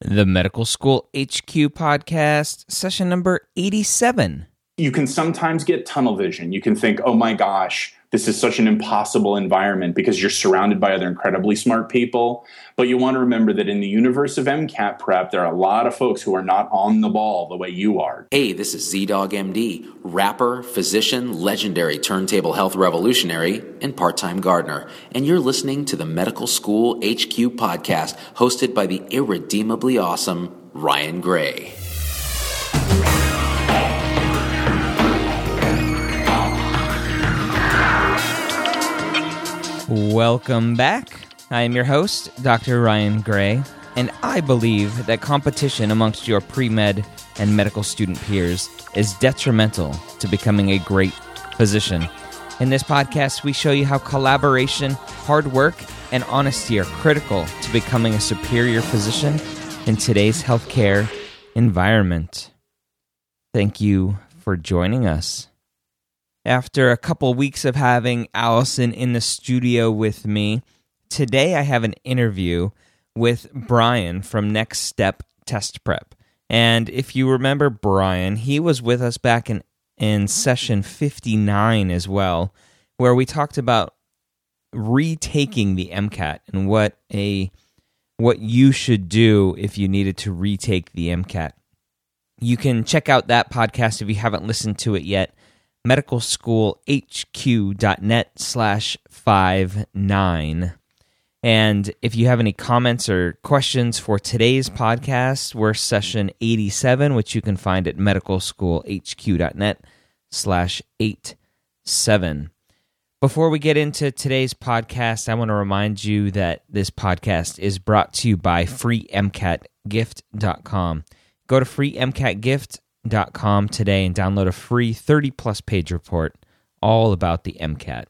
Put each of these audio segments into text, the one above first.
The Medical School HQ podcast, session number 87. You can sometimes get tunnel vision. You can think, oh my gosh, this is such an impossible environment because you're surrounded by other incredibly smart people. But you want to remember that in the universe of MCAT prep, there are a lot of folks who are not on the ball the way you are. Hey, this is ZDogg MD, rapper, physician, legendary turntable health revolutionary, and part time gardener. And you're listening to the Medical School HQ podcast, hosted by the irredeemably awesome Ryan Gray. Welcome back. I am your host, Dr. Ryan Gray, and I believe that competition amongst your pre med and medical student peers is detrimental to becoming a great physician. In this podcast, we show you how collaboration, hard work, and honesty are critical to becoming a superior physician in today's healthcare environment. Thank you for joining us after a couple weeks of having Allison in the studio with me. Today I have an interview with Bryan from Next Step Test Prep. And if you remember Bryan, he was with us back in, in session 59 as well, where we talked about retaking the MCAT and what a what you should do if you needed to retake the MCAT. You can check out that podcast if you haven't listened to it yet medicalschoolhq.net slash five nine. And if you have any comments or questions for today's podcast, we're session 87, which you can find at medicalschoolhq.net slash eight seven. Before we get into today's podcast, I want to remind you that this podcast is brought to you by freemcatgift.com. Go to freemcatgift.com com today and download a free 30 plus page report all about the MCAT.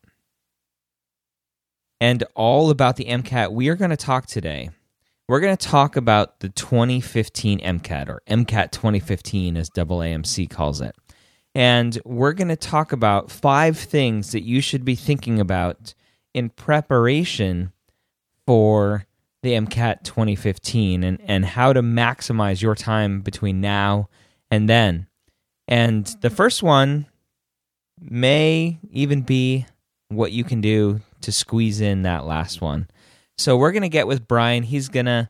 And all about the MCAT, we are going to talk today. We're going to talk about the 2015 MCAT, or MCAT 2015 as AAMC calls it. And we're going to talk about five things that you should be thinking about in preparation for the MCAT 2015 and, and how to maximize your time between now and then. And the first one may even be what you can do to squeeze in that last one. So we're going to get with Bryan. He's going to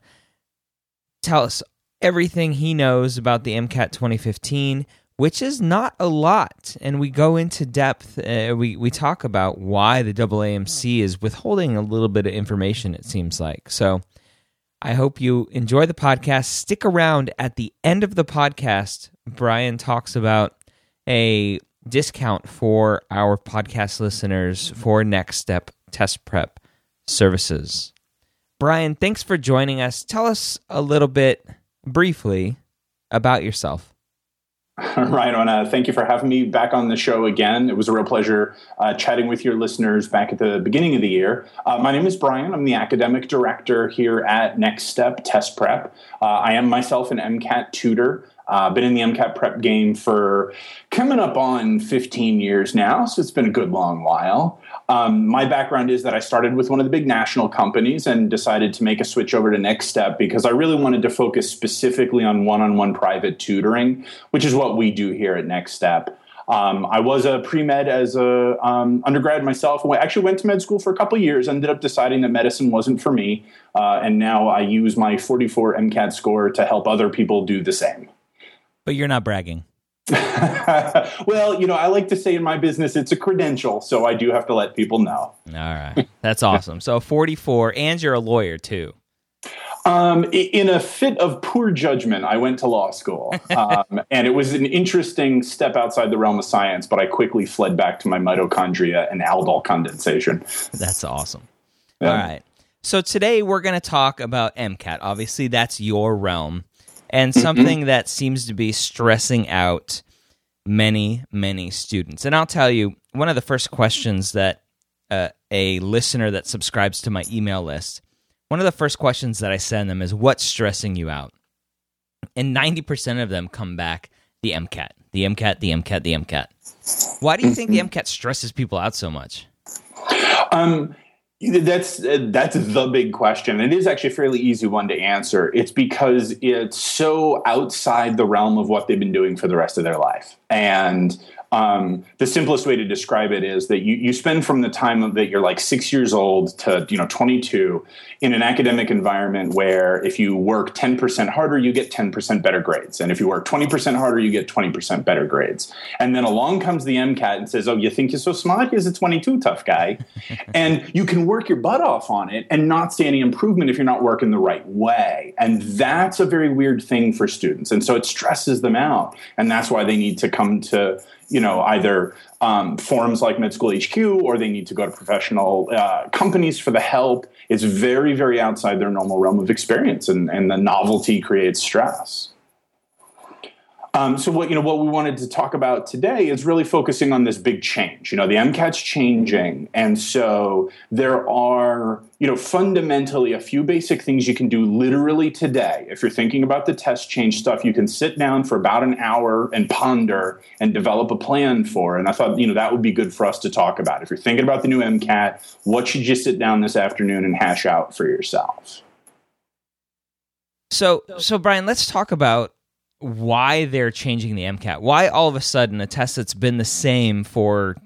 tell us everything he knows about the MCAT 2015, which is not a lot. And we go into depth. Uh, we, we talk about why the AAMC is withholding a little bit of information, it seems like. So I hope you enjoy the podcast. Stick around at the end of the podcast. Bryan talks about a discount for our podcast listeners for Next Step Test Prep services. Bryan, thanks for joining us. Tell us a little bit briefly about yourself. Right on. Uh, thank you for having me back on the show again. It was a real pleasure uh, chatting with your listeners back at the beginning of the year. Uh, my name is Bryan. I'm the academic director here at Next Step Test Prep. Uh, I am myself an MCAT tutor. Uh, been in the MCAT prep game for coming up on 15 years now, so it's been a good long while. Um, my background is that I started with one of the big national companies and decided to make a switch over to Next Step because I really wanted to focus specifically on one on one private tutoring, which is what we do here at Next Step. Um, I was a pre med as a um, undergrad myself. I actually went to med school for a couple years. Ended up deciding that medicine wasn't for me, uh, and now I use my 44 MCAT score to help other people do the same. But you're not bragging. well, you know, I like to say in my business it's a credential, so I do have to let people know. All right. That's awesome. So 44 and you're a lawyer too. Um, in a fit of poor judgment, I went to law school, um, and it was an interesting step outside the realm of science. But I quickly fled back to my mitochondria and aldol condensation. That's awesome. Yeah. All right. So today we're going to talk about MCAT. Obviously, that's your realm, and mm-hmm. something mm-hmm. that seems to be stressing out many, many students. And I'll tell you, one of the first questions that uh, a listener that subscribes to my email list one of the first questions that I send them is what's stressing you out? And 90% of them come back the MCAT, the MCAT, the MCAT, the MCAT. Why do you think the MCAT stresses people out so much? Um, that's that's the big question. It is actually a fairly easy one to answer. It's because it's so outside the realm of what they've been doing for the rest of their life, and um, the simplest way to describe it is that you, you spend from the time that you're like six years old to you know 22 in an academic environment where if you work 10% harder you get 10% better grades. And if you work 20% harder you get 20% better grades. And then along comes the mcat and says oh you think you're so smart? Here's a 22 tough guy. And you can work your butt off on it and not see any improvement if you're not working the right way. And that's a very weird thing for students. And so it stresses them out. And that's why they need to come to you know either um, forums like med school hq or they need to go to professional uh, companies for the help. It's very very outside their normal realm of experience and, and the novelty creates stress um, so what you know what we wanted to talk about today is really focusing on this big change. You know, the MCAT's changing, and so there are you know fundamentally a few basic things you can do literally today. If you're thinking about the test change stuff, you can sit down for about an hour and ponder and develop a plan for. And I thought you know that would be good for us to talk about. If you're thinking about the new MCAT, what should you sit down this afternoon and hash out for yourself? So, so Bryan, let's talk about why they're changing the MCAT. Why all of a sudden a test that's been the same for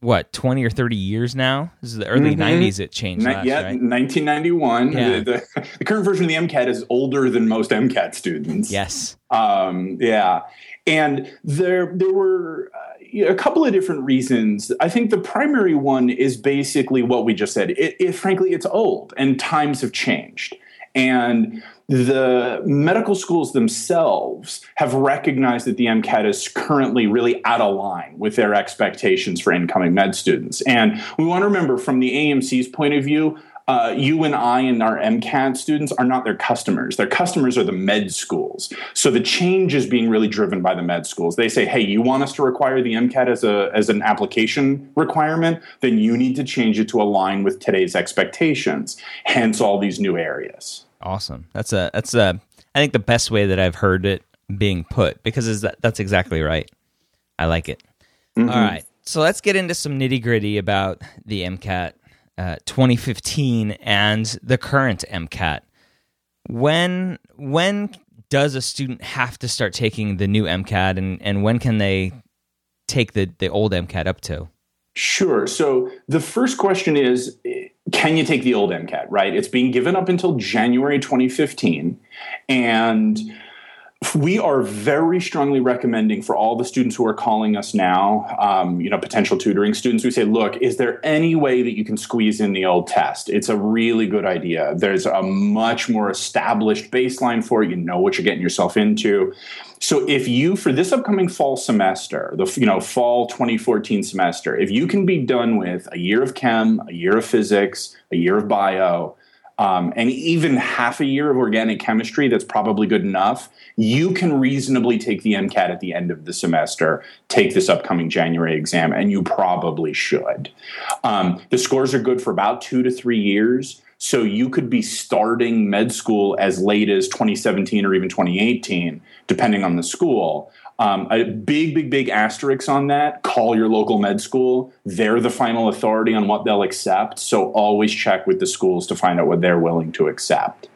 what 20 or 30 years now this is the early mm-hmm. 90s it changed Ni- last, yeah right? 1991 yeah. The, the, the, current version of the mcat is older than most mcat students yes um, yeah and there there were uh, a couple of different reasons i think the primary one is basically what we just said it, it frankly it's old and times have changed and the medical schools themselves have recognized that the MCAT is currently really out of line with their expectations for incoming med students. And we want to remember from the AMC's point of view, uh, you and I and our MCAT students are not their customers. Their customers are the med schools. So the change is being really driven by the med schools. They say, "Hey, you want us to require the MCAT as a as an application requirement? Then you need to change it to align with today's expectations." Hence, all these new areas. Awesome. That's a that's a I think the best way that I've heard it being put because is that that's exactly right. I like it. Mm-hmm. All right. So let's get into some nitty gritty about the MCAT uh, 2015 and the current MCAT. When when does a student have to start taking the new MCAT and, and when can they take the, the old MCAT up to? Sure. So the first question is can you take the old MCAT, right? It's being given up until January 2015. And we are very strongly recommending for all the students who are calling us now, um, you know, potential tutoring students, we say, look, is there any way that you can squeeze in the old test? It's a really good idea. There's a much more established baseline for it. You know what you're getting yourself into. So if you for this upcoming fall semester, the you know fall 2014 semester, if you can be done with a year of chem, a year of physics, a year of bio, um, and even half a year of organic chemistry, that's probably good enough. You can reasonably take the MCAT at the end of the semester, take this upcoming January exam, and you probably should. Um, the scores are good for about two to three years. So you could be starting med school as late as 2017 or even 2018, depending on the school. Um, a big, big, big asterisk on that. Call your local med school. They're the final authority on what they'll accept. So always check with the schools to find out what they're willing to accept.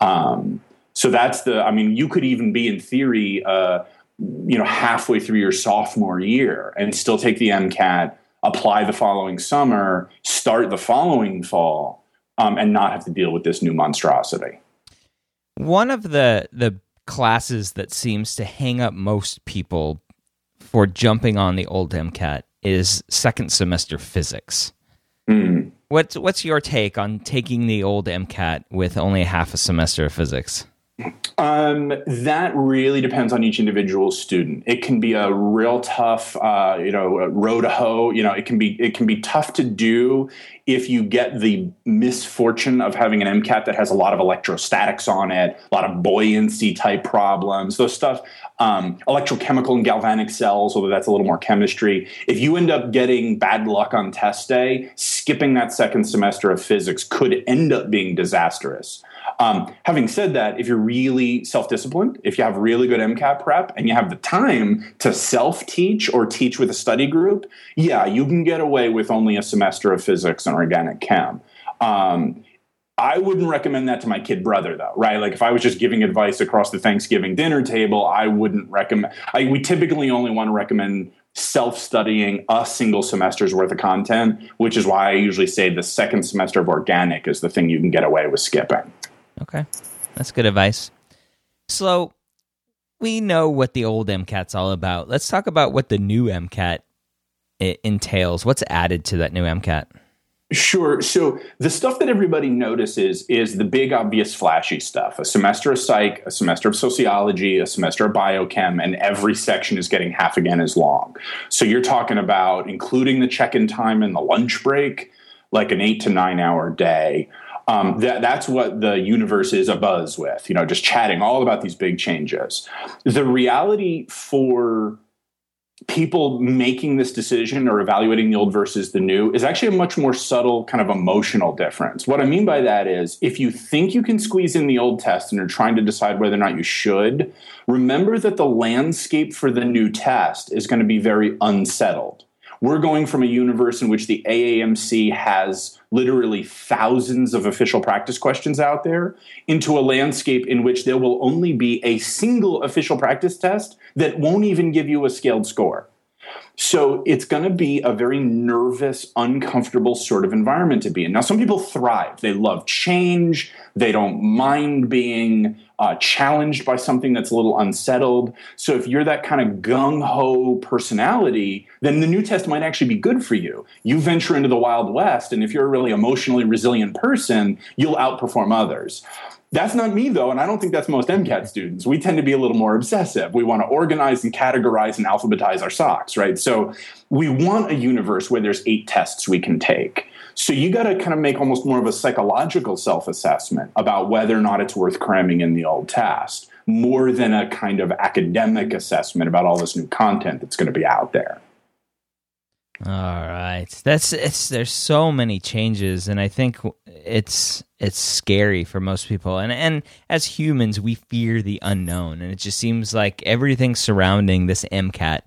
Um, so that's the. I mean, you could even be in theory, uh, you know, halfway through your sophomore year and still take the MCAT, apply the following summer, start the following fall, um, and not have to deal with this new monstrosity. One of the the classes that seems to hang up most people for jumping on the old MCAT is second semester physics. Mm. What's what's your take on taking the old MCAT with only half a semester of physics? Um, that really depends on each individual student. It can be a real tough, uh, you know, row to hoe. You know, it can be it can be tough to do if you get the misfortune of having an MCAT that has a lot of electrostatics on it, a lot of buoyancy type problems, those stuff, um, electrochemical and galvanic cells, although that's a little more chemistry. If you end up getting bad luck on test day, skipping that second semester of physics could end up being disastrous. Um, having said that, if you're really self disciplined, if you have really good MCAT prep and you have the time to self teach or teach with a study group, yeah, you can get away with only a semester of physics and organic chem. Um, I wouldn't recommend that to my kid brother, though, right? Like if I was just giving advice across the Thanksgiving dinner table, I wouldn't recommend. I, we typically only want to recommend self studying a single semester's worth of content, which is why I usually say the second semester of organic is the thing you can get away with skipping. Okay, that's good advice. So we know what the old MCAT's all about. Let's talk about what the new MCAT entails. What's added to that new MCAT? Sure. So the stuff that everybody notices is the big, obvious, flashy stuff. A semester of psych, a semester of sociology, a semester of biochem, and every section is getting half again as long. So you're talking about including the check-in time and the lunch break, like an eight to nine hour day. Um, that, that's what the universe is abuzz with, you know, just chatting all about these big changes. The reality for people making this decision or evaluating the old versus the new is actually a much more subtle kind of emotional difference. What I mean by that is if you think you can squeeze in the old test and are trying to decide whether or not you should, remember that the landscape for the new test is going to be very unsettled. We're going from a universe in which the AAMC has literally thousands of official practice questions out there into a landscape in which there will only be a single official practice test that won't even give you a scaled score. So it's going to be a very nervous, uncomfortable sort of environment to be in. Now, some people thrive. They love change. They don't mind being uh, challenged by something that's a little unsettled. So if you're that kind of gung ho personality, then the new test might actually be good for you. You venture into the Wild West, and if you're a really emotionally resilient person, you'll outperform others. That's not me, though, and I don't think that's most MCAT students. We tend to be a little more obsessive. We want to organize and categorize and alphabetize our socks, right? So we want a universe where there's eight tests we can take. So you got to kind of make almost more of a psychological self assessment about whether or not it's worth cramming in the old test, more than a kind of academic assessment about all this new content that's going to be out there. All right, that's it's. There's so many changes, and I think it's it's scary for most people. And and as humans, we fear the unknown, and it just seems like everything surrounding this MCAT,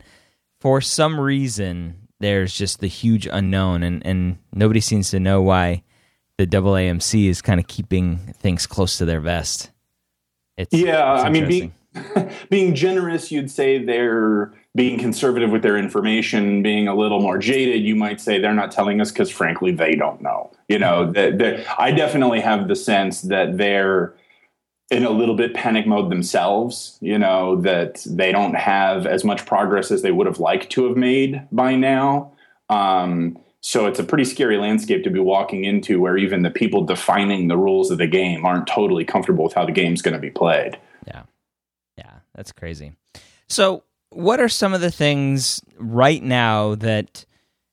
for some reason, there's just the huge unknown, and and nobody seems to know why the AAMC is kind of keeping things close to their vest. It's, yeah, it's I mean, being being generous, you'd say they're being conservative with their information, being a little more jaded, you might say they're not telling us because, frankly, they don't know. You know, mm-hmm. that I definitely have the sense that they're in a little bit panic mode themselves. You know, that they don't have as much progress as they would have liked to have made by now. Um, so it's a pretty scary landscape to be walking into, where even the people defining the rules of the game aren't totally comfortable with how the game's going to be played. Yeah, yeah, that's crazy. So what are some of the things right now that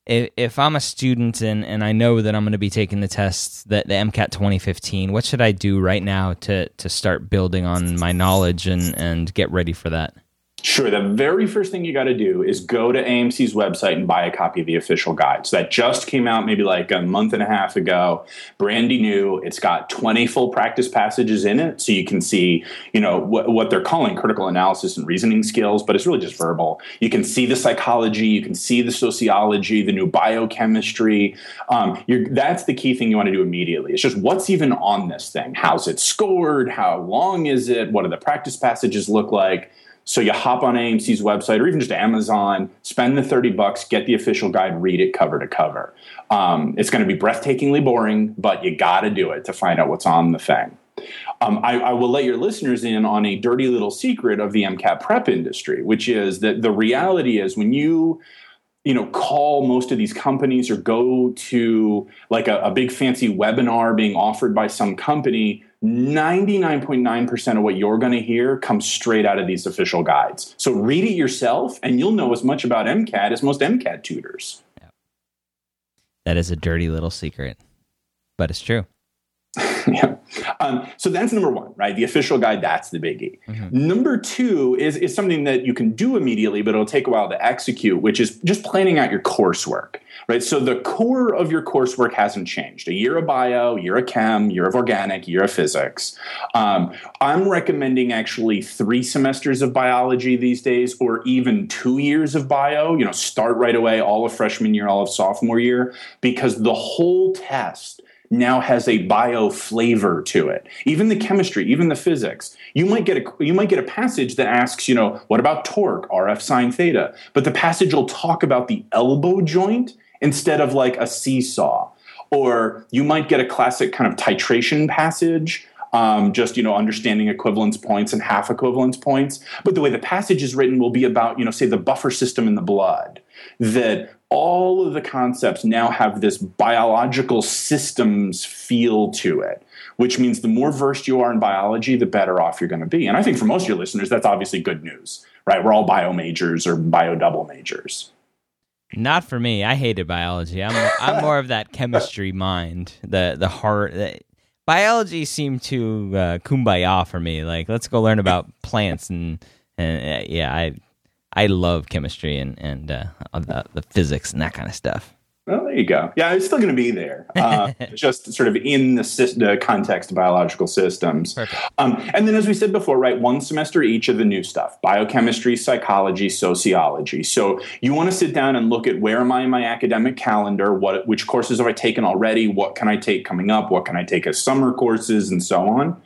if, I'm a student and, and I know that I'm going to be taking the tests that the MCAT 2015, what should I do right now to to start building on my knowledge and and get ready for that? Sure. The very first thing you got to do is go to AMC's website and buy a copy of the official guide. So that just came out maybe like a month and a half ago, brandy new. It's got 20 full practice passages in it. So you can see, you know, what, what they're calling critical analysis and reasoning skills, but it's really just verbal. You can see the psychology, you can see the sociology, the new biochemistry. Um, that's the key thing you want to do immediately. It's just what's even on this thing? How's it scored? How long is it? What do the practice passages look like? So you hop on AMC's website or even just Amazon, spend the 30 bucks, get the official guide, read it cover to cover. Um, it's going to be breathtakingly boring, but you got to do it to find out what's on the thing. Um, I, I, will let your listeners in on a dirty little secret of the MCAT prep industry, which is that the reality is when you you know call most of these companies or go to like a, a big fancy webinar being offered by some company 99.9% of what you're going to hear comes straight out of these official guides. So read it yourself and you'll know as much about MCAT as most MCAT tutors. That is a dirty little secret, but it's true. yeah. Um, so that's number one, right? The official guide, that's the biggie. Mm-hmm. Number two is, is something that you can do immediately, but it'll take a while to execute, which is just planning out your coursework, right? So the core of your coursework hasn't changed. A year of bio, year of chem, year of organic, year of physics. Um, I'm recommending actually three semesters of biology these days, or even two years of bio. You know, start right away, all of freshman year, all of sophomore year, because the whole test now has a bio flavor to it. Even the chemistry, even the physics. You might get a you might get a passage that asks, you know, what about torque, RF sine theta? But the passage will talk about the elbow joint instead of like a seesaw. Or you might get a classic kind of titration passage um, just you know understanding equivalence points and half equivalence points. But the way the passage is written will be about you know say the buffer system in the blood. That all of the concepts now have this biological systems feel to it. Which means the more versed you are in biology, the better off you're going to be. And I think for most of your listeners, that's obviously good news, right? We're all bio majors or bio double majors. Not for me. I hated biology. I'm I'm more of that chemistry mind. The the heart. The, biology seemed to uh, kumbaya for me. Like, let's go learn about plants and and uh, yeah, I I love chemistry and and uh, the, the, physics and that kind of stuff. Well, there you go. Yeah, it's still going to be there, uh, just sort of in the, the context of biological systems. Um, and then, as we said before, right, one semester each of the new stuff biochemistry, psychology, sociology. So you want to sit down and look at where am I in my academic calendar? What, which courses have I taken already? What can I take coming up? What can I take as summer courses and so on?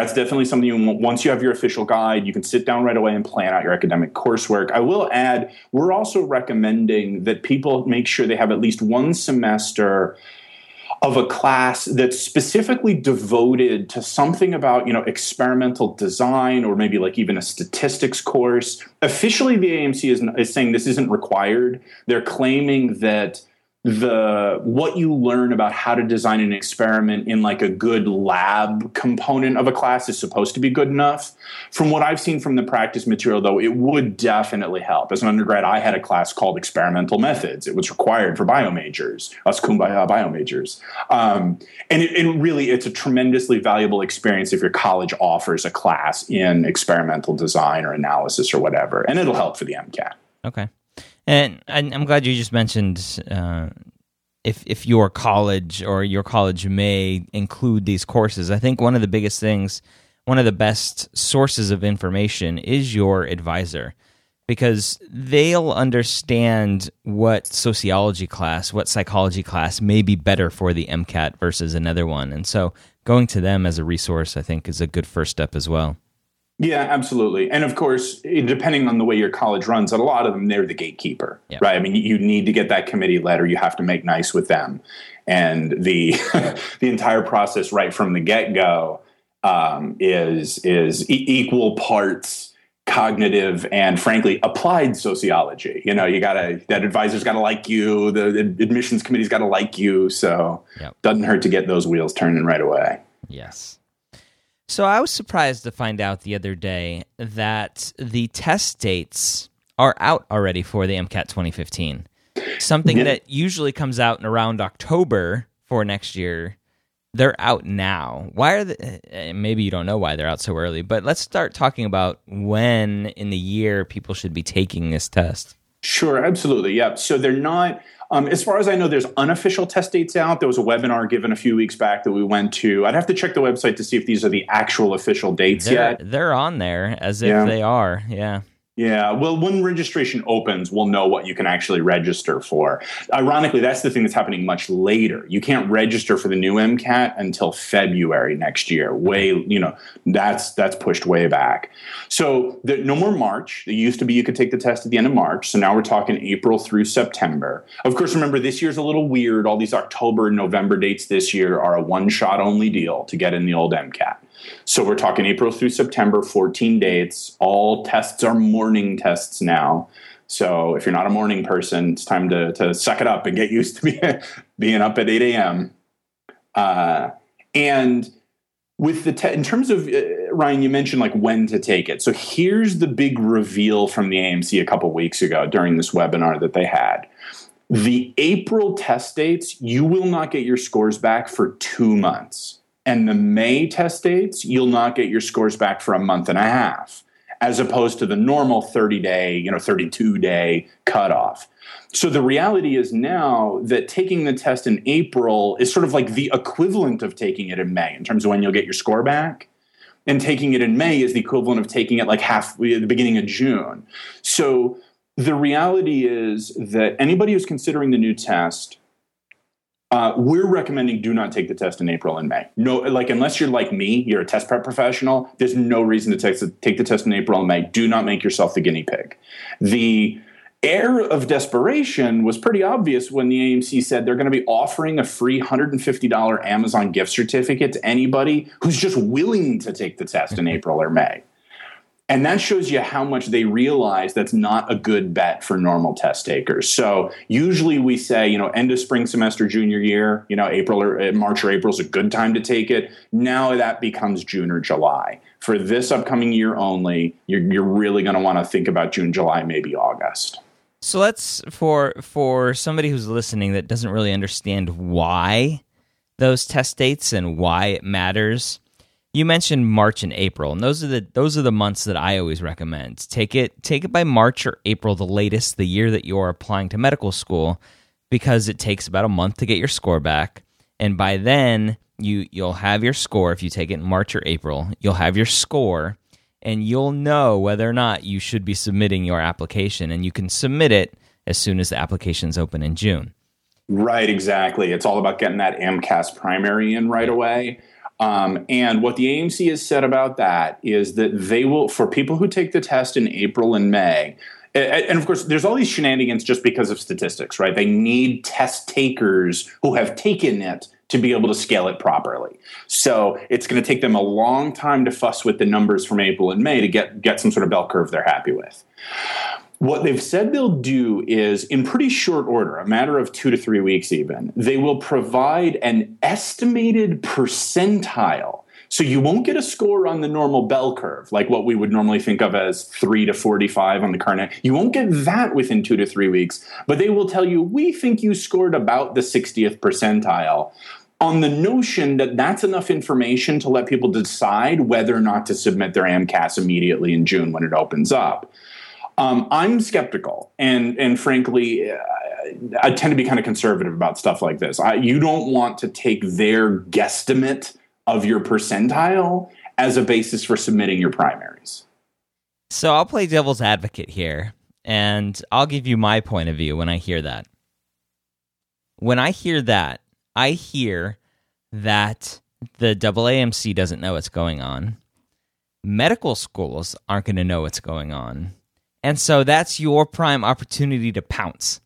That's definitely something you once you have your official guide you can sit down right away and plan out your academic coursework. I will add we're also recommending that people make sure they have at least one semester of a class that's specifically devoted to something about you know experimental design or maybe like even a statistics course. Officially the amc is, is saying this isn't required. They're claiming that the what you learn about how to design an experiment in like a good lab component of a class is supposed to be good enough. From what i've seen from the practice material though it would definitely help. As an undergrad i had a class called experimental methods. It was required for bio majors us kumbaya bio majors um, and it, it really it's a tremendously valuable experience if your college offers a class in experimental design or analysis or whatever and it'll help for the mcat okay and I'm glad you just mentioned uh, if if your college or your college may include these courses. I think one of the biggest things, one of the best sources of information is your advisor because they'll understand what sociology class, what psychology class may be better for the MCAT versus another one. And so going to them as a resource, I think, is a good first step as well. Yeah, absolutely. And of course, depending on the way your college runs, a lot of them, they're the gatekeeper, right? I mean, you need to get that committee letter. You have to make nice with them. And the, the entire process right from the get go um, is, is e- equal parts cognitive and frankly applied sociology you know you gotta that advisor's gotta like you the, the admissions committee's gotta like you so yep. doesn't hurt to get those wheels turning right away yes so I was surprised to find out the other day that the test dates are out already for the MCAT 2015. Something yeah. that usually comes out in around October for next year. They're out now. Why are the eh, maybe you don't know why they're out so early, but let's start talking about when in the year people should be taking this test. Sure, absolutely. Yeah. So they're not um, as far as I know, there's unofficial test dates out. There was a webinar given a few weeks back that we went to. I'd have to check the website to see if these are the actual official dates they're, yet. They're on there as if yeah. they are. Yeah. Yeah, well, when registration opens, we'll know what you can actually register for. Ironically, that's the thing that's happening much later. You can't register for the new MCAT until February next year. Way, you know, that's that's pushed way back. So the, no more March. It used to be you could take the test at the end of March. So now we're talking April through September. Of course, remember this year's a little weird. All these October and November dates this year are a one-shot only deal to get in the old MCAT. So we're talking April through September, 14 dates. All tests are morning tests now. So if you're not a morning person, it's time to, to suck it up and get used to be, being up at 8 a.m. Uh, and with the te- in terms of uh, Ryan, you mentioned like when to take it. So here's the big reveal from the AMC a couple weeks ago during this webinar that they had. The April test dates, you will not get your scores back for two months. And the May test dates, you'll not get your scores back for a month and a half, as opposed to the normal 30 day, you know, 32 day cutoff. So the reality is now that taking the test in April is sort of like the equivalent of taking it in May in terms of when you'll get your score back. And taking it in May is the equivalent of taking it like half the beginning of June. So the reality is that anybody who's considering the new test, uh, we're recommending do not take the test in April and May. No, like unless you're like me, you're a test prep professional. There's no reason to take, take the test in April and May. Do not make yourself the guinea pig. The air of desperation was pretty obvious when the AMC said they're going to be offering a free $150 Amazon gift certificate to anybody who's just willing to take the test in April or May. And that shows you how much they realize that's not a good bet for normal test takers. So usually we say, you know, end of spring semester junior year, you know, April or uh, March or April is a good time to take it. Now that becomes June or July. For this upcoming year only, you're, you're really going to want to think about June, July, maybe August. So let's for for somebody who's listening that doesn't really understand why those test dates and why it matters you mentioned March and April, and those are the those are the months that I always recommend. Take it take it by March or April, the latest, the year that you're applying to medical school, because it takes about a month to get your score back, and by then you you'll have your score. If you take it in March or April, you'll have your score, and you'll know whether or not you should be submitting your application, and you can submit it as soon as the application's open in June. Right, exactly. It's all about getting that AMCAS primary in right away. Um, and what the AMC has said about that is that they will, for people who take the test in April and May, and of course, there's all these shenanigans just because of statistics, right? They need test takers who have taken it to be able to scale it properly. So it's going to take them a long time to fuss with the numbers from April and May to get, get some sort of bell curve they're happy with. What they've said they'll do is, in pretty short order, a matter of two to three weeks even, they will provide an estimated percentile. So you won't get a score on the normal bell curve, like what we would normally think of as 3 to 45 on the Carnet. You won't get that within two to three weeks, but they will tell you, we think you scored about the 60th percentile on the notion that that's enough information to let people decide whether or not to submit their AMCAS immediately in June when it opens up. Um, I'm skeptical, and and frankly, I tend to be kind of conservative about stuff like this. I, you don't want to take their guesstimate of your percentile as a basis for submitting your primaries. So I'll play devil's advocate here, and I'll give you my point of view when I hear that. When I hear that, I hear that the AAMC doesn't know what's going on. Medical schools aren't going to know what's going on and so that's your prime opportunity to pounce.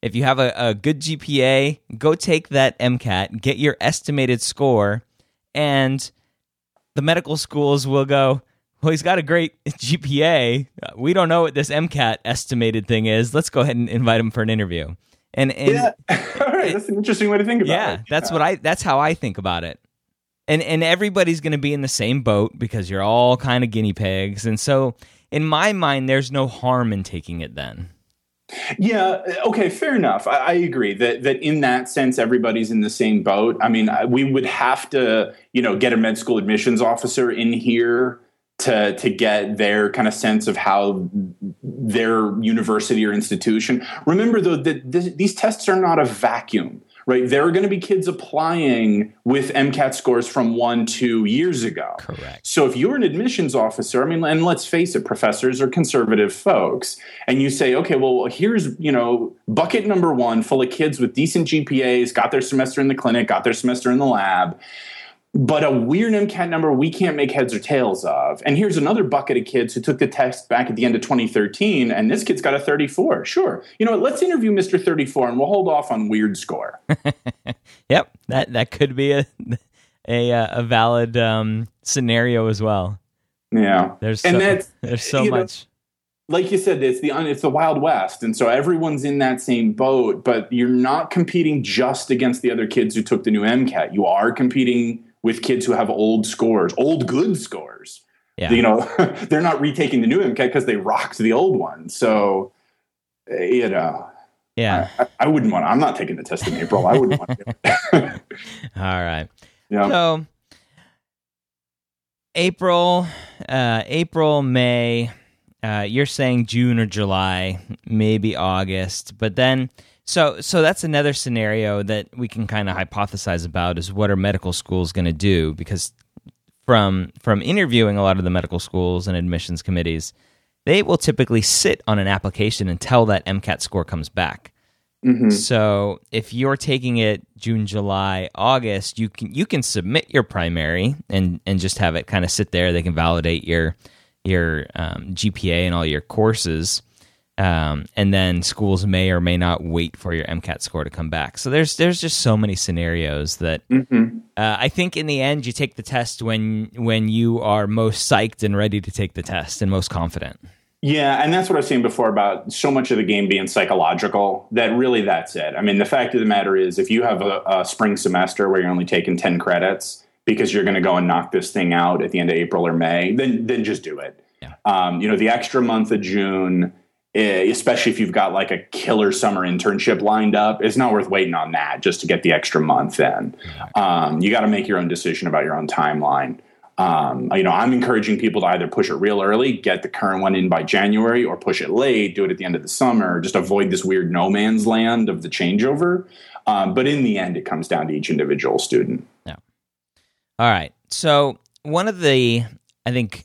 If you have a, a good GPA, go take that MCAT, get your estimated score, and the medical schools will go, well, he's got a great GPA. We don't know what this MCAT estimated thing is. Let's go ahead and invite him for an interview. And, and yeah, all right, that's an interesting way to think about yeah, it. Yeah, that's what I. That's how I think about it. And and everybody's going to be in the same boat because you're all kind of guinea pigs, and so in my mind, there's no harm in taking it then. Yeah. Okay. Fair enough. I, I, agree that that in that sense, everybody's in the same boat. I mean, we would have to, you know, get a med school admissions officer in here to to get their kind of sense of how their university or institution. Remember, though, that this, these tests are not a vacuum right? There are going to be kids applying with MCAT scores from one, two years ago. Correct. So if you're an admissions officer, I mean, and let's face it, professors are conservative folks, and you say, okay, well, here's, you know, bucket number one full of kids with decent GPAs, got their semester in the clinic, got their semester in the lab but a weird MCAT number we can't make heads or tails of. And here's another bucket of kids who took the test back at the end of 2013, and this kid's got a 34. Sure. You know what? Let's interview Mr. 34 and we'll hold off on weird score. yep. That, that could be a, a uh, a valid um, scenario as well. Yeah, there's so, and that's, there's so much. Know, like you said, it's the it's the Wild West, and so everyone's in that same boat. But you're not competing just against the other kids who took the new MCAT. You are competing with kids who have old scores, old good scores. Yeah. You know, they're not retaking the new MCAT because they rocked the old one. So, you know, yeah, I, I, wouldn't want. To, I'm not taking the test in April. I wouldn't want to. All right. Yeah. So, April, uh, April, May uh, you're saying June or July, maybe August, but then so so that's another scenario that we can kind of hypothesize about is what are medical schools going to do because from from interviewing a lot of the medical schools and admissions committees, they will typically sit on an application until that MCAT score comes back. Mm-hmm. So if you're taking it June, July, August, you can you can submit your primary and and just have it kind of sit there. They can validate your your um, GPA and all your courses. Um, and then schools may or may not wait for your MCAT score to come back. So there's there's just so many scenarios that mm-hmm. uh, I think in the end you take the test when when you are most psyched and ready to take the test and most confident. Yeah, and that's what I was saying before about so much of the game being psychological. That really that's it. I mean, the fact of the matter is, if you have a, a spring semester where you're only taking ten credits, because you're going to go and knock this thing out at the end of April or May, then then just do it. Yeah. Um, you know, the extra month of June, especially if you've got like a killer summer internship lined up, it's not worth waiting on that just to get the extra month in. Um, you got to make your own decision about your own timeline. Um, you know, I'm encouraging people to either push it real early, get the current one in by January, or push it late, do it at the end of the summer, just avoid this weird no man's land of the changeover. Um, but in the end, it comes down to each individual student. Yeah. All right. So one of the I think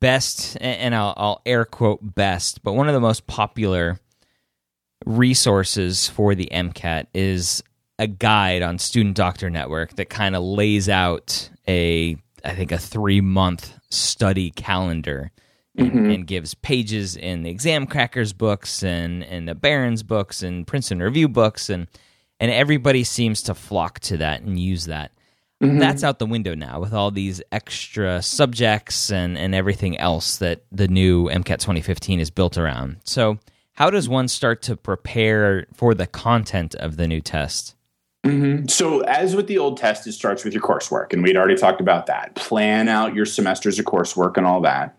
best, and I'll, I'll air quote best, but one of the most popular resources for the MCAT is a guide on Student Doctor Network that kind of lays out a I think a three month study calendar and, mm-hmm. and, gives pages in the Examkrackers books and, and the Barron's books and Princeton Review books and and everybody seems to flock to that and use that. Mm-hmm. That's out the window now with all these extra subjects and, and everything else that the new MCAT 2015 is built around. So, how does one start to prepare for the content of the new test? Mm-hmm. So, as with the old test, it starts with your coursework, and we'd already talked about that. Plan out your semesters of coursework and all that.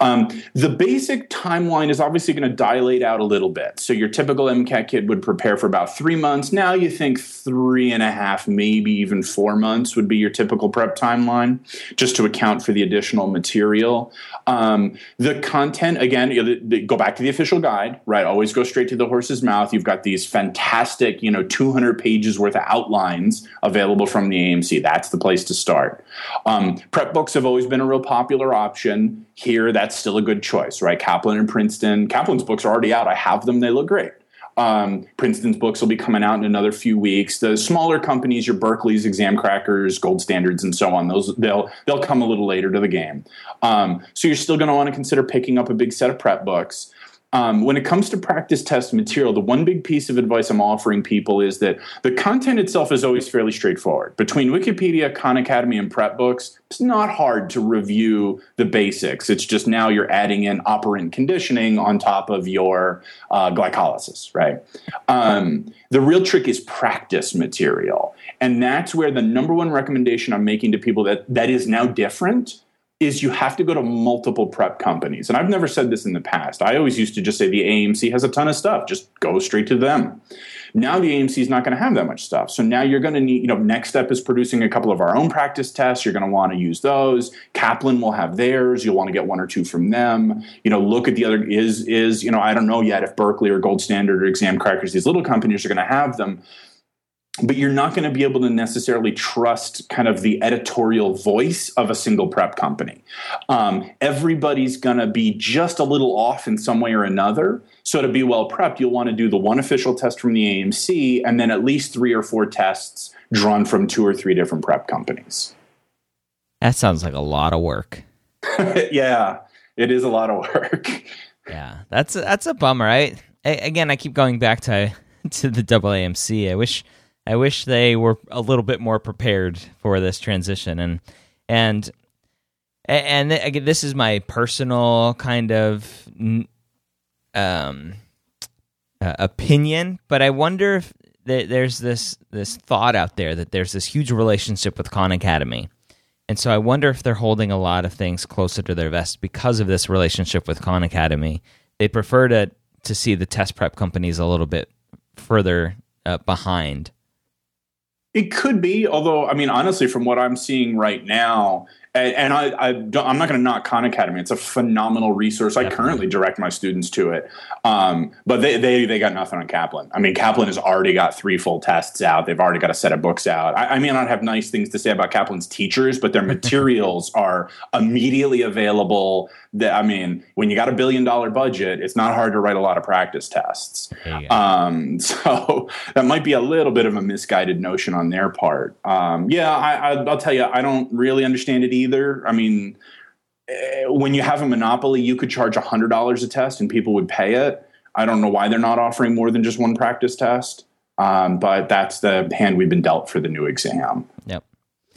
Um, the basic timeline is obviously going to dilate out a little bit. So, your typical MCAT kid would prepare for about three months. Now, you think three and a half, maybe even four months would be your typical prep timeline, just to account for the additional material. Um, the content, again, you know, go back to the official guide, right? Always go straight to the horse's mouth. You've got these fantastic, you know, 200 pages worth of outlines available from the AMC. That's the place to start. Um, prep books have always been a real popular option. Here, that's still a good choice, right? Kaplan and Princeton. Kaplan's books are already out. I have them, they look great. Um, Princeton's books will be coming out in another few weeks. The smaller companies, your Berkeley's, Examkrackers, Gold Standards, and so on, those they'll they'll come a little later to the game. Um, so you're still going to want to consider picking up a big set of prep books. Um, when it comes to practice test material, the one big piece of advice I'm offering people is that the content itself is always fairly straightforward. Between Wikipedia, Khan Academy, and prep books, it's not hard to review the basics. It's just now you're adding in operant conditioning on top of your uh, glycolysis, right? Um, the real trick is practice material. And that's where the number one recommendation I'm making to people that that is now different is you have to go to multiple prep companies. And I've never said this in the past. I always used to just say the AMC has a ton of stuff, just go straight to them. Now the AMC is not going to have that much stuff. So now you're going to need, you know, Next Step is producing a couple of our own practice tests. You're going to want to use those. Kaplan will have theirs. You'll want to get one or two from them. You know, look at the other is is, you know, I don't know yet if Berkeley or Gold Standard or Examkrackers, these little companies are going to have them but you're not going to be able to necessarily trust kind of the editorial voice of a single prep company. Um, everybody's going to be just a little off in some way or another. So to be well prepped, you'll want to do the one official test from the AMC and then at least three or four tests drawn from two or three different prep companies. That sounds like a lot of work. yeah, it is a lot of work. yeah, that's a, that's a bummer. I, I again, I keep going back to to the double AMC. I wish I wish they were a little bit more prepared for this transition, and and and again, this is my personal kind of um uh, opinion, but I wonder if th- there's this this thought out there that there's this huge relationship with Khan Academy. And so I wonder if they're holding a lot of things closer to their vest because of this relationship with Khan Academy. They prefer to to see the test prep companies a little bit further uh, behind. It could be, although I mean, honestly, from what I'm seeing right now, and, and I, I am not going to knock Khan Academy. It's a phenomenal resource. I currently direct my students to it, um, but they, they they got nothing on Kaplan. I mean, Kaplan has already got three full tests out. They've already got a set of books out. I, I may not have nice things to say about Kaplan's teachers, but their materials are immediately available. That I mean, when you got a billion dollar budget, it's not hard to write a lot of practice tests. Um, so that might be a little bit of a misguided notion on their part. Um, yeah, I, I, I'll tell you, I don't really understand it either. I mean, eh, when you have a monopoly, you could charge $100 a test and people would pay it. I don't know why they're not offering more than just one practice test, um, but that's the hand we've been dealt for the new exam. Yep.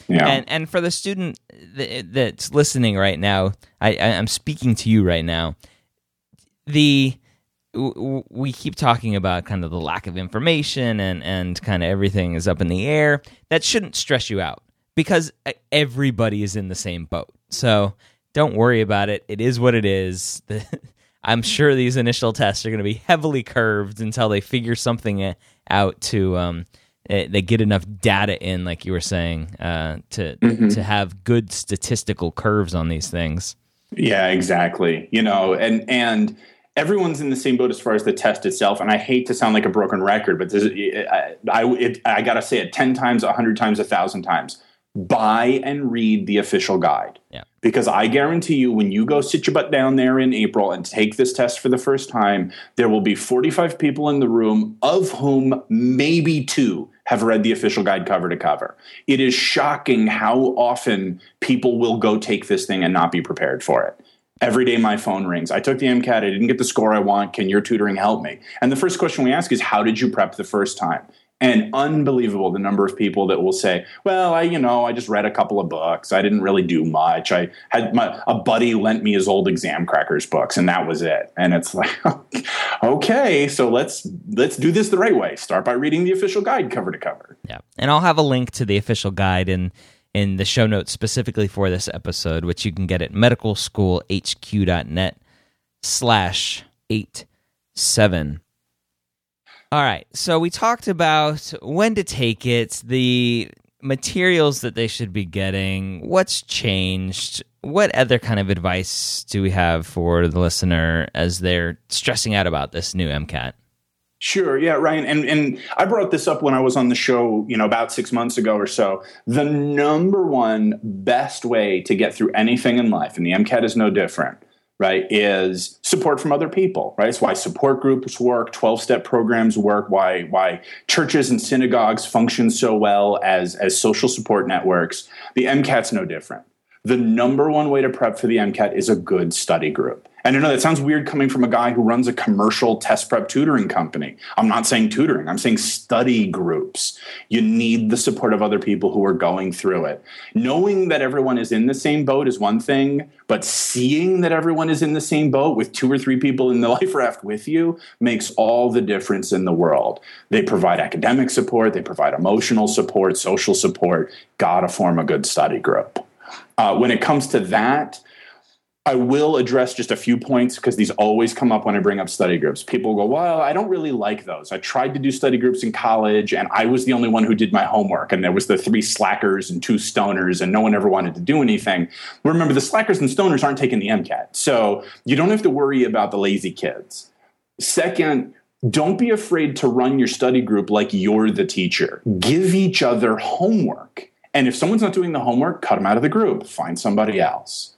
Yeah. And and for the student that's listening right now, I, I'm speaking to you right now. The we keep talking about kind of the lack of information and and kind of everything is up in the air. That shouldn't stress you out because everybody is in the same boat. So don't worry about it. It is what it is. I'm sure these initial tests are going to be heavily curved until they figure something out to um, eh, they get enough data in, like you were saying, uh, to mm-hmm. to have good statistical curves on these things. Yeah, exactly. You know, and and everyone's in the same boat as far as the test itself. And I hate to sound like a broken record, but this, I I, it, I got to say it ten times, a hundred times, a thousand times buy and read the official guide. Yeah. Because I guarantee you, when you go sit your butt down there in April and take this test for the first time, there will be 45 people in the room, of whom maybe two have read the official guide cover to cover. It is shocking how often people will go take this thing and not be prepared for it. Every day my phone rings. I took the MCAT, I didn't get the score I want. Can your tutoring help me? And the first question we ask is, How did you prep the first time? And unbelievable the number of people that will say well i you know i just read a couple of books. I didn't really do much. I had my a buddy lent me his old Examkrackers books and that was it. And it's like okay so let's let's do this the right way. Start by reading the official guide cover to cover. Yeah. And i'll have a link to the official guide in in the show notes specifically for this episode which you can get at medicalschoolhq.net slash eight seven all right. So we talked about when to take it, the materials that they should be getting, what's changed, what other kind of advice do we have for the listener as they're stressing out about this new MCAT? Sure, yeah, Ryan, and and I brought this up when I was on the show, you know, about six months ago or so. The number one best way to get through anything in life, and the MCAT is no different, right, is support from other people, right? It's why support groups work, 12 step programs work, why, why churches and synagogues function so well as, as social support networks. The MCAT's no different. The number one way to prep for the MCAT is a good study group. And I know that sounds weird coming from a guy who runs a commercial test prep tutoring company. I'm not saying tutoring, I'm saying study groups. You need the support of other people who are going through it. Knowing that everyone is in the same boat is one thing, but seeing that everyone is in the same boat with two or three people in the life raft with you makes all the difference in the world. They provide academic support, they provide emotional support, social support. Gotta form a good study group. Uh, when it comes to that, I will address just a few points because these always come up when I bring up study groups. People go, Well, I don't really like those. I tried to do study groups in college and I was the only one who did my homework. And there was the three slackers and two stoners, and no one ever wanted to do anything. Remember, the slackers and stoners aren't taking the MCAT. So you don't have to worry about the lazy kids. Second, don't be afraid to run your study group like you're the teacher. Give each other homework. And if someone's not doing the homework, cut them out of the group, find somebody else.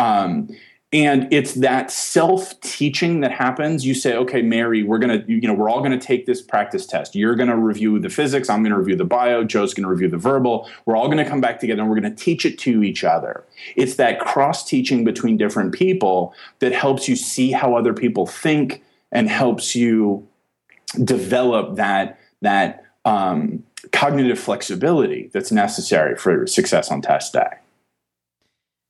Um, and it's that self-teaching that happens. You say okay mary we're going to you know we're all going to take this practice test. You're going to review the physics i'm going to review the bio joe's going to review the verbal. We're all going to come back together and we're going to teach it to each other. It's that cross teaching between different people that helps you see how other people think and helps you develop that that um, cognitive flexibility that's necessary for success on test day.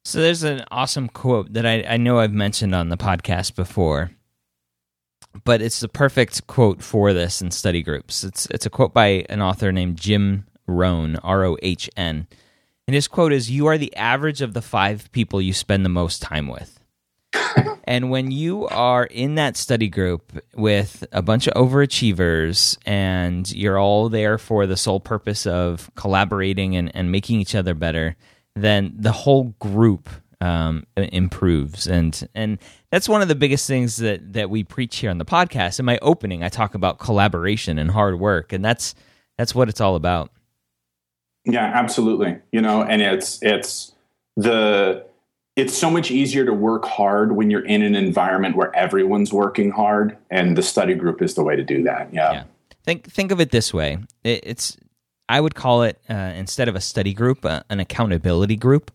So there's an awesome quote that I, I know I've mentioned on the podcast before, but it's the perfect quote for this in study groups. It's it's a quote by an author named Jim Rohn, R O H N. And his quote is You are the average of the five people you spend the most time with. and when you are in that study group with a bunch of overachievers and you're all there for the sole purpose of collaborating and, and making each other better, then the whole group um, improves. And and that's one of the biggest things that that we preach here on the podcast. In my opening, I talk about collaboration and hard work, and that's that's what it's all about. Yeah, absolutely. You know, and it's it's the it's so much easier to work hard when you're in an environment where everyone's working hard, and the study group is the way to do that. Yeah. yeah. Think think of it this way. It, it's I would call it uh, instead of a study group, uh, an accountability group.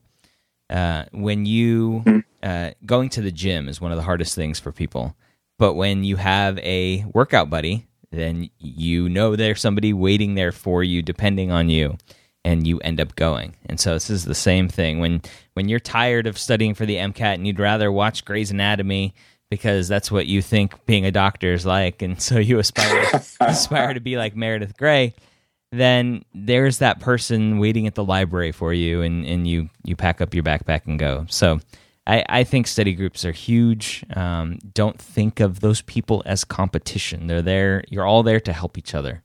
Uh, when you mm-hmm. uh, going to the gym is one of the hardest things for people, but when you have a workout buddy, then you know there's somebody waiting there for you, depending on you and you end up going. And so this is the same thing when when you're tired of studying for the MCAT and you'd rather watch Grey's Anatomy because that's what you think being a doctor is like, and so you aspire aspire to be like Meredith Grey. Then there's that person waiting at the library for you, and, and you you pack up your backpack and go. So I, I think study groups are huge. Um, don't think of those people as competition. They're there. You're all there to help each other.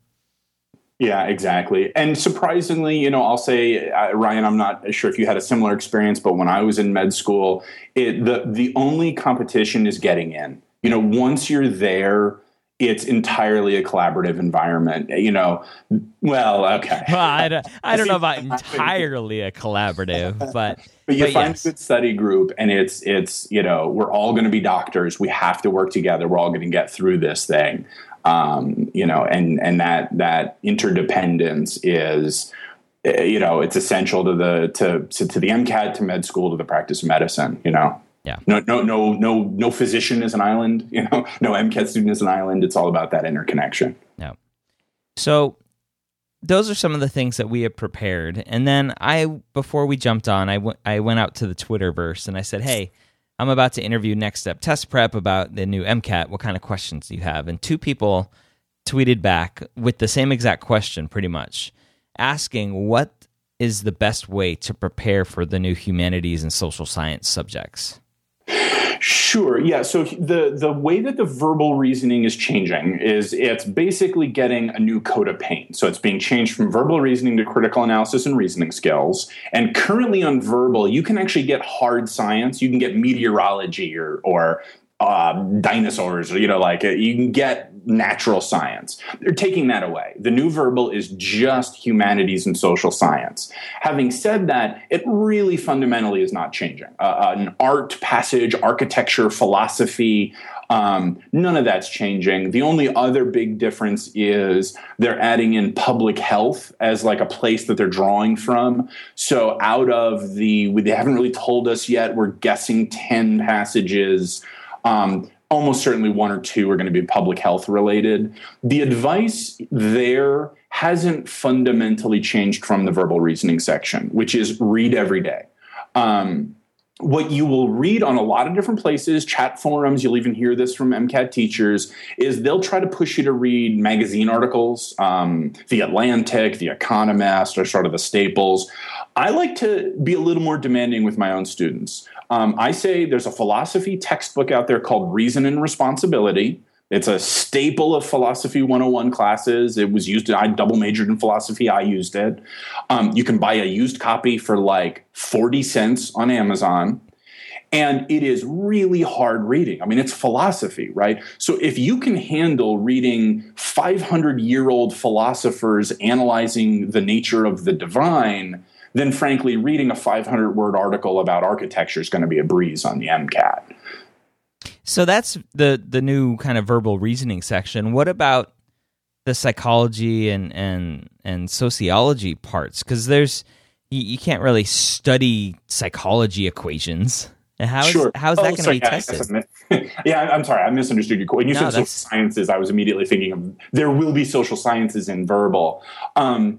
Yeah, exactly. And surprisingly, you know, I'll say, uh, Ryan, I'm not sure if you had a similar experience, but when I was in med school, it, the the only competition is getting in. You know, once you're there, it's entirely a collaborative environment. You know, well, okay. Well, I don't, I don't know about entirely a collaborative, but but you but find yes. a good study group, and it's it's you know we're all going to be doctors. We have to work together. We're all going to get through this thing um, you know, and and that that interdependence is eh, you know it's essential to the to, to to the MCAT to med school to the practice of medicine. You know. Yeah. No, no, no, no, no physician is an island. You know, no MCAT student is an island. It's all about that interconnection. Yeah. So those are some of the things that we have prepared. And then I, before we jumped on, I, w- I went out to the Twitterverse and I said, hey, I'm about to interview Next Step Test Prep about the new MCAT. What kind of questions do you have? And two people tweeted back with the same exact question, pretty much, asking what is the best way to prepare for the new humanities and social science subjects? Sure. Yeah. So the the way that the verbal reasoning is changing is it's basically getting a new coat of paint. So it's being changed from verbal reasoning to critical analysis and reasoning skills. And currently on verbal, you can actually get hard science. You can get meteorology or or uh, dinosaurs, or, you know, like you can get natural science. They're taking that away. The new verbal is just humanities and social science. Having said that, it really fundamentally is not changing. Uh, uh an art passage, architecture, philosophy, um, none of that's changing. The only other big difference is they're adding in public health as like a place that they're drawing from. So out of the, they haven't really told us yet. We're guessing ten passages. Um, almost certainly one or two are going to be public health related. The advice there hasn't fundamentally changed from the verbal reasoning section, which is read every day. Um, what you will read on a lot of different places, chat forums, you'll even hear this from MCAT teachers, is they'll try to push you to read magazine articles, um, The Atlantic, The Economist, or sort of the staples. I like to be a little more demanding with my own students. Um, I say there's a philosophy textbook out there called Reason and Responsibility. It's a staple of philosophy 101 classes. It was used, I double majored in philosophy, I used it. Um, you can buy a used copy for like 40 cents on Amazon. And it is really hard reading. I mean, it's philosophy, right? So if you can handle reading 500 year old philosophers analyzing the nature of the divine, then frankly, reading a 500 word article about architecture is going to be a breeze on the MCAT. So that's the the new kind of verbal reasoning section. What about the psychology and and and sociology parts? Because there's you, you, can't really study psychology equations. How is, sure. How is that oh, going to be tested? yeah, I'm sorry. I misunderstood you. When you no, said social sciences, I was immediately thinking of there will be social sciences in verbal. Um,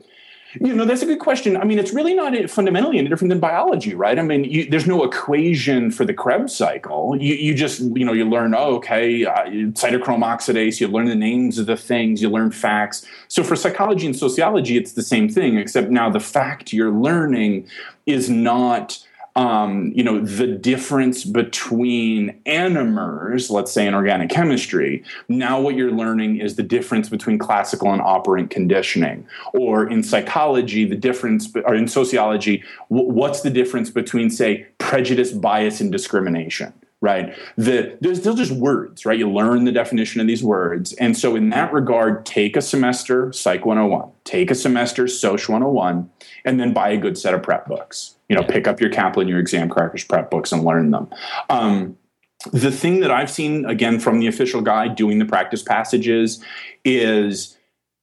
you know, that's a good question. I mean, it's really not fundamentally any different than biology, right? I mean, you, there's no equation for the Krebs cycle. You, you just, you know, you learn, oh, okay, uh, cytochrome oxidase, you learn the names of the things, you learn facts. So for psychology and sociology, it's the same thing, except now the fact you're learning is not um, you know, the difference between anomers, let's say in organic chemistry. Now, what you're learning is the difference between classical and operant conditioning. Or in psychology, the difference, or in sociology, what's the difference between, say, prejudice, bias, and discrimination? Right? The, there's, they're just words, right? You learn the definition of these words. And so, in that regard, take a semester Psych 101, take a semester Soc 101, and then buy a good set of prep books. You know, pick up your Kaplan, your Examkrackers prep books and learn them. Um, the thing that I've seen, again, from the official guide doing the practice passages is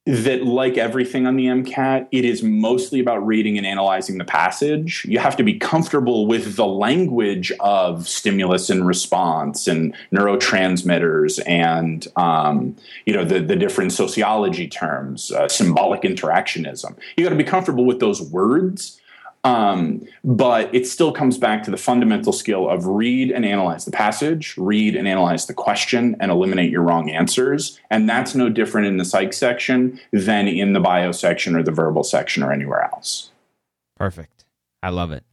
that like everything on the MCAT, it is mostly about reading and analyzing the passage. You have to be comfortable with the language of stimulus and response and neurotransmitters and um, you know the, the different sociology terms, uh, symbolic interactionism. You got to be comfortable with those words um, but it still comes back to the fundamental skill of read and analyze the passage, read and analyze the question, and eliminate your wrong answers. And that's no different in the psych section than in the bio section or the verbal section or anywhere else. Perfect. I love it.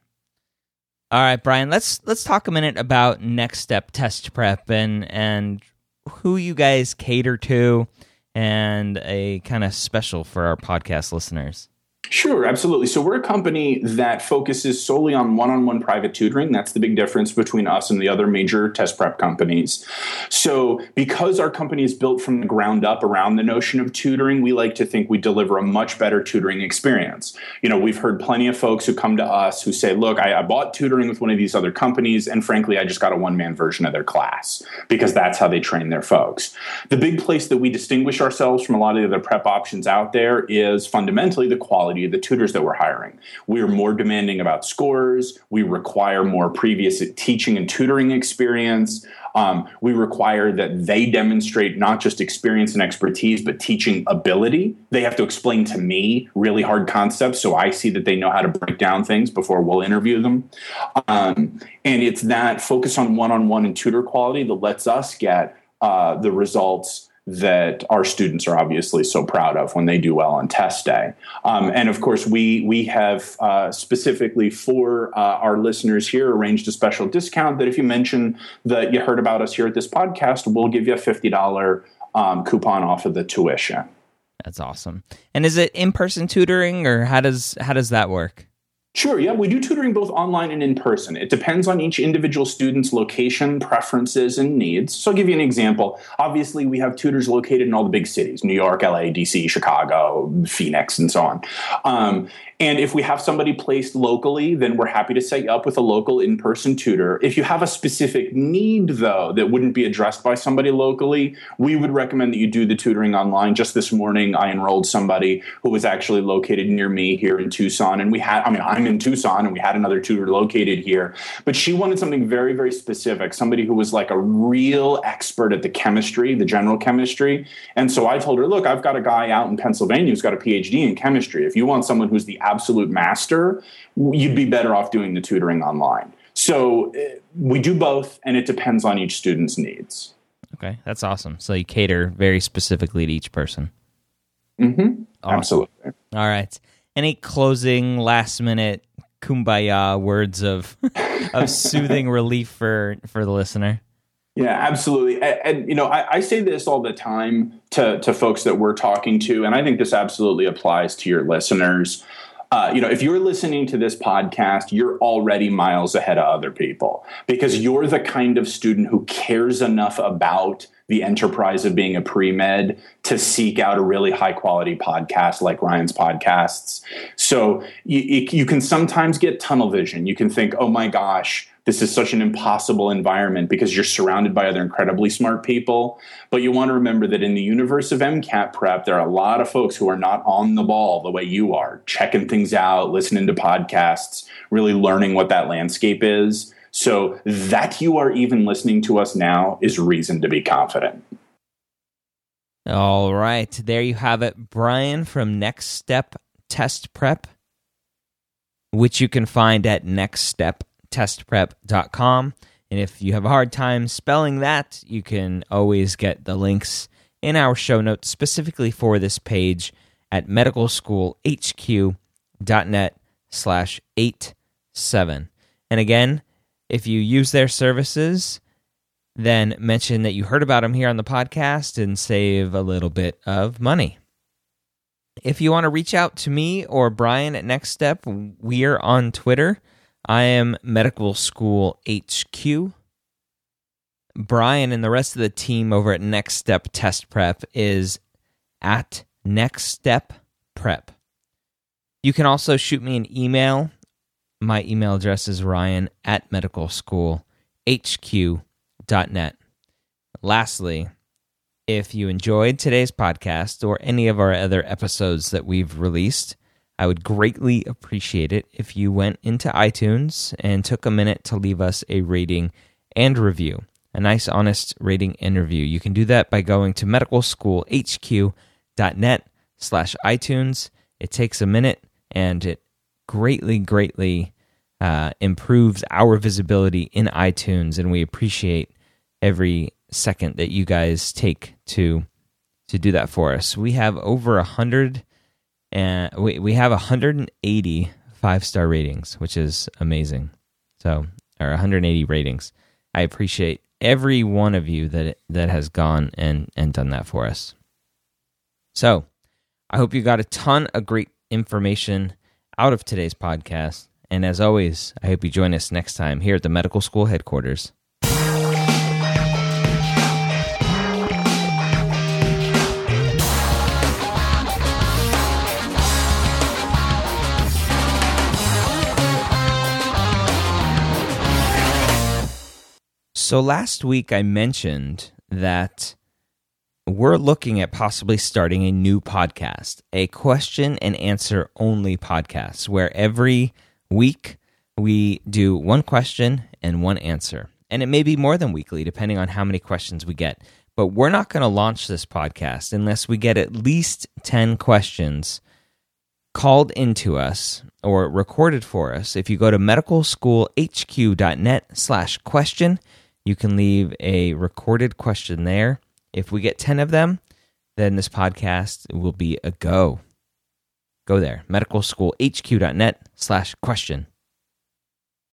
All right, Bryan, let's let's talk a minute about next step test prep and and who you guys cater to and a kind of special for our podcast listeners. Sure, absolutely. So we're a company that focuses solely on one-on-one private tutoring. That's the big difference between us and the other major test prep companies. So because our company is built from the ground up around the notion of tutoring, we like to think we deliver a much better tutoring experience. You know, we've heard plenty of folks who come to us who say, look, I, I bought tutoring with one of these other companies, and frankly, I just got a one-man version of their class because that's how they train their folks. The big place that we distinguish ourselves from a lot of the other prep options out there is fundamentally the quality quality of the tutors that we're hiring. We are more demanding about scores. We require more previous teaching and tutoring experience. Um, we require that they demonstrate not just experience and expertise, but teaching ability. They have to explain to me really hard concepts so I see that they know how to break down things before we'll interview them. Um, and it's that focus on one on one and tutor quality that lets us get uh, the results that our students are obviously so proud of when they do well on test day. Um, and of course, we we have uh, specifically for uh, our listeners here arranged a special discount that if you mention that you heard about us here at this podcast, we'll give you a fifty dollar um, coupon off of the tuition. That's awesome. And is it in person tutoring, or how does how does that work? Sure, yeah, we do tutoring both online and in person. It depends on each individual student's location, preferences, and needs. So I'll give you an example. Obviously, we have tutors located in all the big cities New York, LA, DC, Chicago, Phoenix, and so on. Um, and if we have somebody placed locally, then we're happy to set you up with a local in person tutor. If you have a specific need, though, that wouldn't be addressed by somebody locally, we would recommend that you do the tutoring online. Just this morning, I enrolled somebody who was actually located near me here in Tucson. And we had, I mean, I'm in Tucson and we had another tutor located here, but she wanted something very, very specific, somebody who was like a real expert at the chemistry, the general chemistry. And so I told her, look, I've got a guy out in Pennsylvania who's got a PhD in chemistry. If you want someone who's the absolute master, you'd be better off doing the tutoring online. So uh, we do both, and it depends on each student's needs. Okay, that's awesome. So you cater very specifically to each person. Mm-hmm. Awesome. Absolutely. All right. Any closing, last minute kumbaya words of of soothing relief for for the listener? Yeah, absolutely. And, and you know, I, I, say this all the time to to folks that we're talking to, and I think this absolutely applies to your listeners uh, you know, if you're listening to this podcast, you're already miles ahead of other people because you're the kind of student who cares enough about the enterprise of being a pre med to seek out a really high quality podcast like Ryan's podcasts. So you, you can sometimes get tunnel vision. You can think, oh my gosh, this is such an impossible environment because you're surrounded by other incredibly smart people. But you want to remember that in the universe of MCAT prep, there are a lot of folks who are not on the ball the way you are, checking things out, listening to podcasts, really learning what that landscape is. So that you are even listening to us now is reason to be confident. All right. There you have it. Bryan from Next Step Test Prep, which you can find at nextsteptestprep.com. And if you have a hard time spelling that, you can always get the links in our show notes specifically for this page at medicalschoolhq.net slash 87. And again, if you use their services, then mention that you heard about them here on the podcast and save a little bit of money. If you want to reach out to me or Bryan at Next Step, we're on Twitter. I am Medical School HQ. Bryan and the rest of the team over at Next Step Test Prep is at Next Step Prep. You can also shoot me an email. My email address is ryan at medicalschoolhq.net. Lastly, if you enjoyed today's podcast or any of our other episodes that we've released, I would greatly appreciate it if you went into iTunes and took a minute to leave us a rating and review, a nice, honest rating and review. You can do that by going to medicalschoolhq.net slash iTunes. It takes a minute and it greatly, greatly uh, improves our visibility in iTunes, and we appreciate every second that you guys take to to do that for us. We have over a hundred and we we have 180 five star ratings, which is amazing. So, or 180 ratings. I appreciate every one of you that that has gone and and done that for us. So, I hope you got a ton of great information out of today's podcast. And as always, I hope you join us next time here at the medical school headquarters. So last week I mentioned that we're looking at possibly starting a new podcast, a question and answer only podcast, where every week we do one question and one answer. And it may be more than weekly, depending on how many questions we get. But we're not going to launch this podcast unless we get at least 10 questions called into us or recorded for us. If you go to medicalschoolhq.net slash question, you can leave a recorded question there if we get 10 of them, then this podcast will be a go. Go there, medicalschoolhq.net slash question.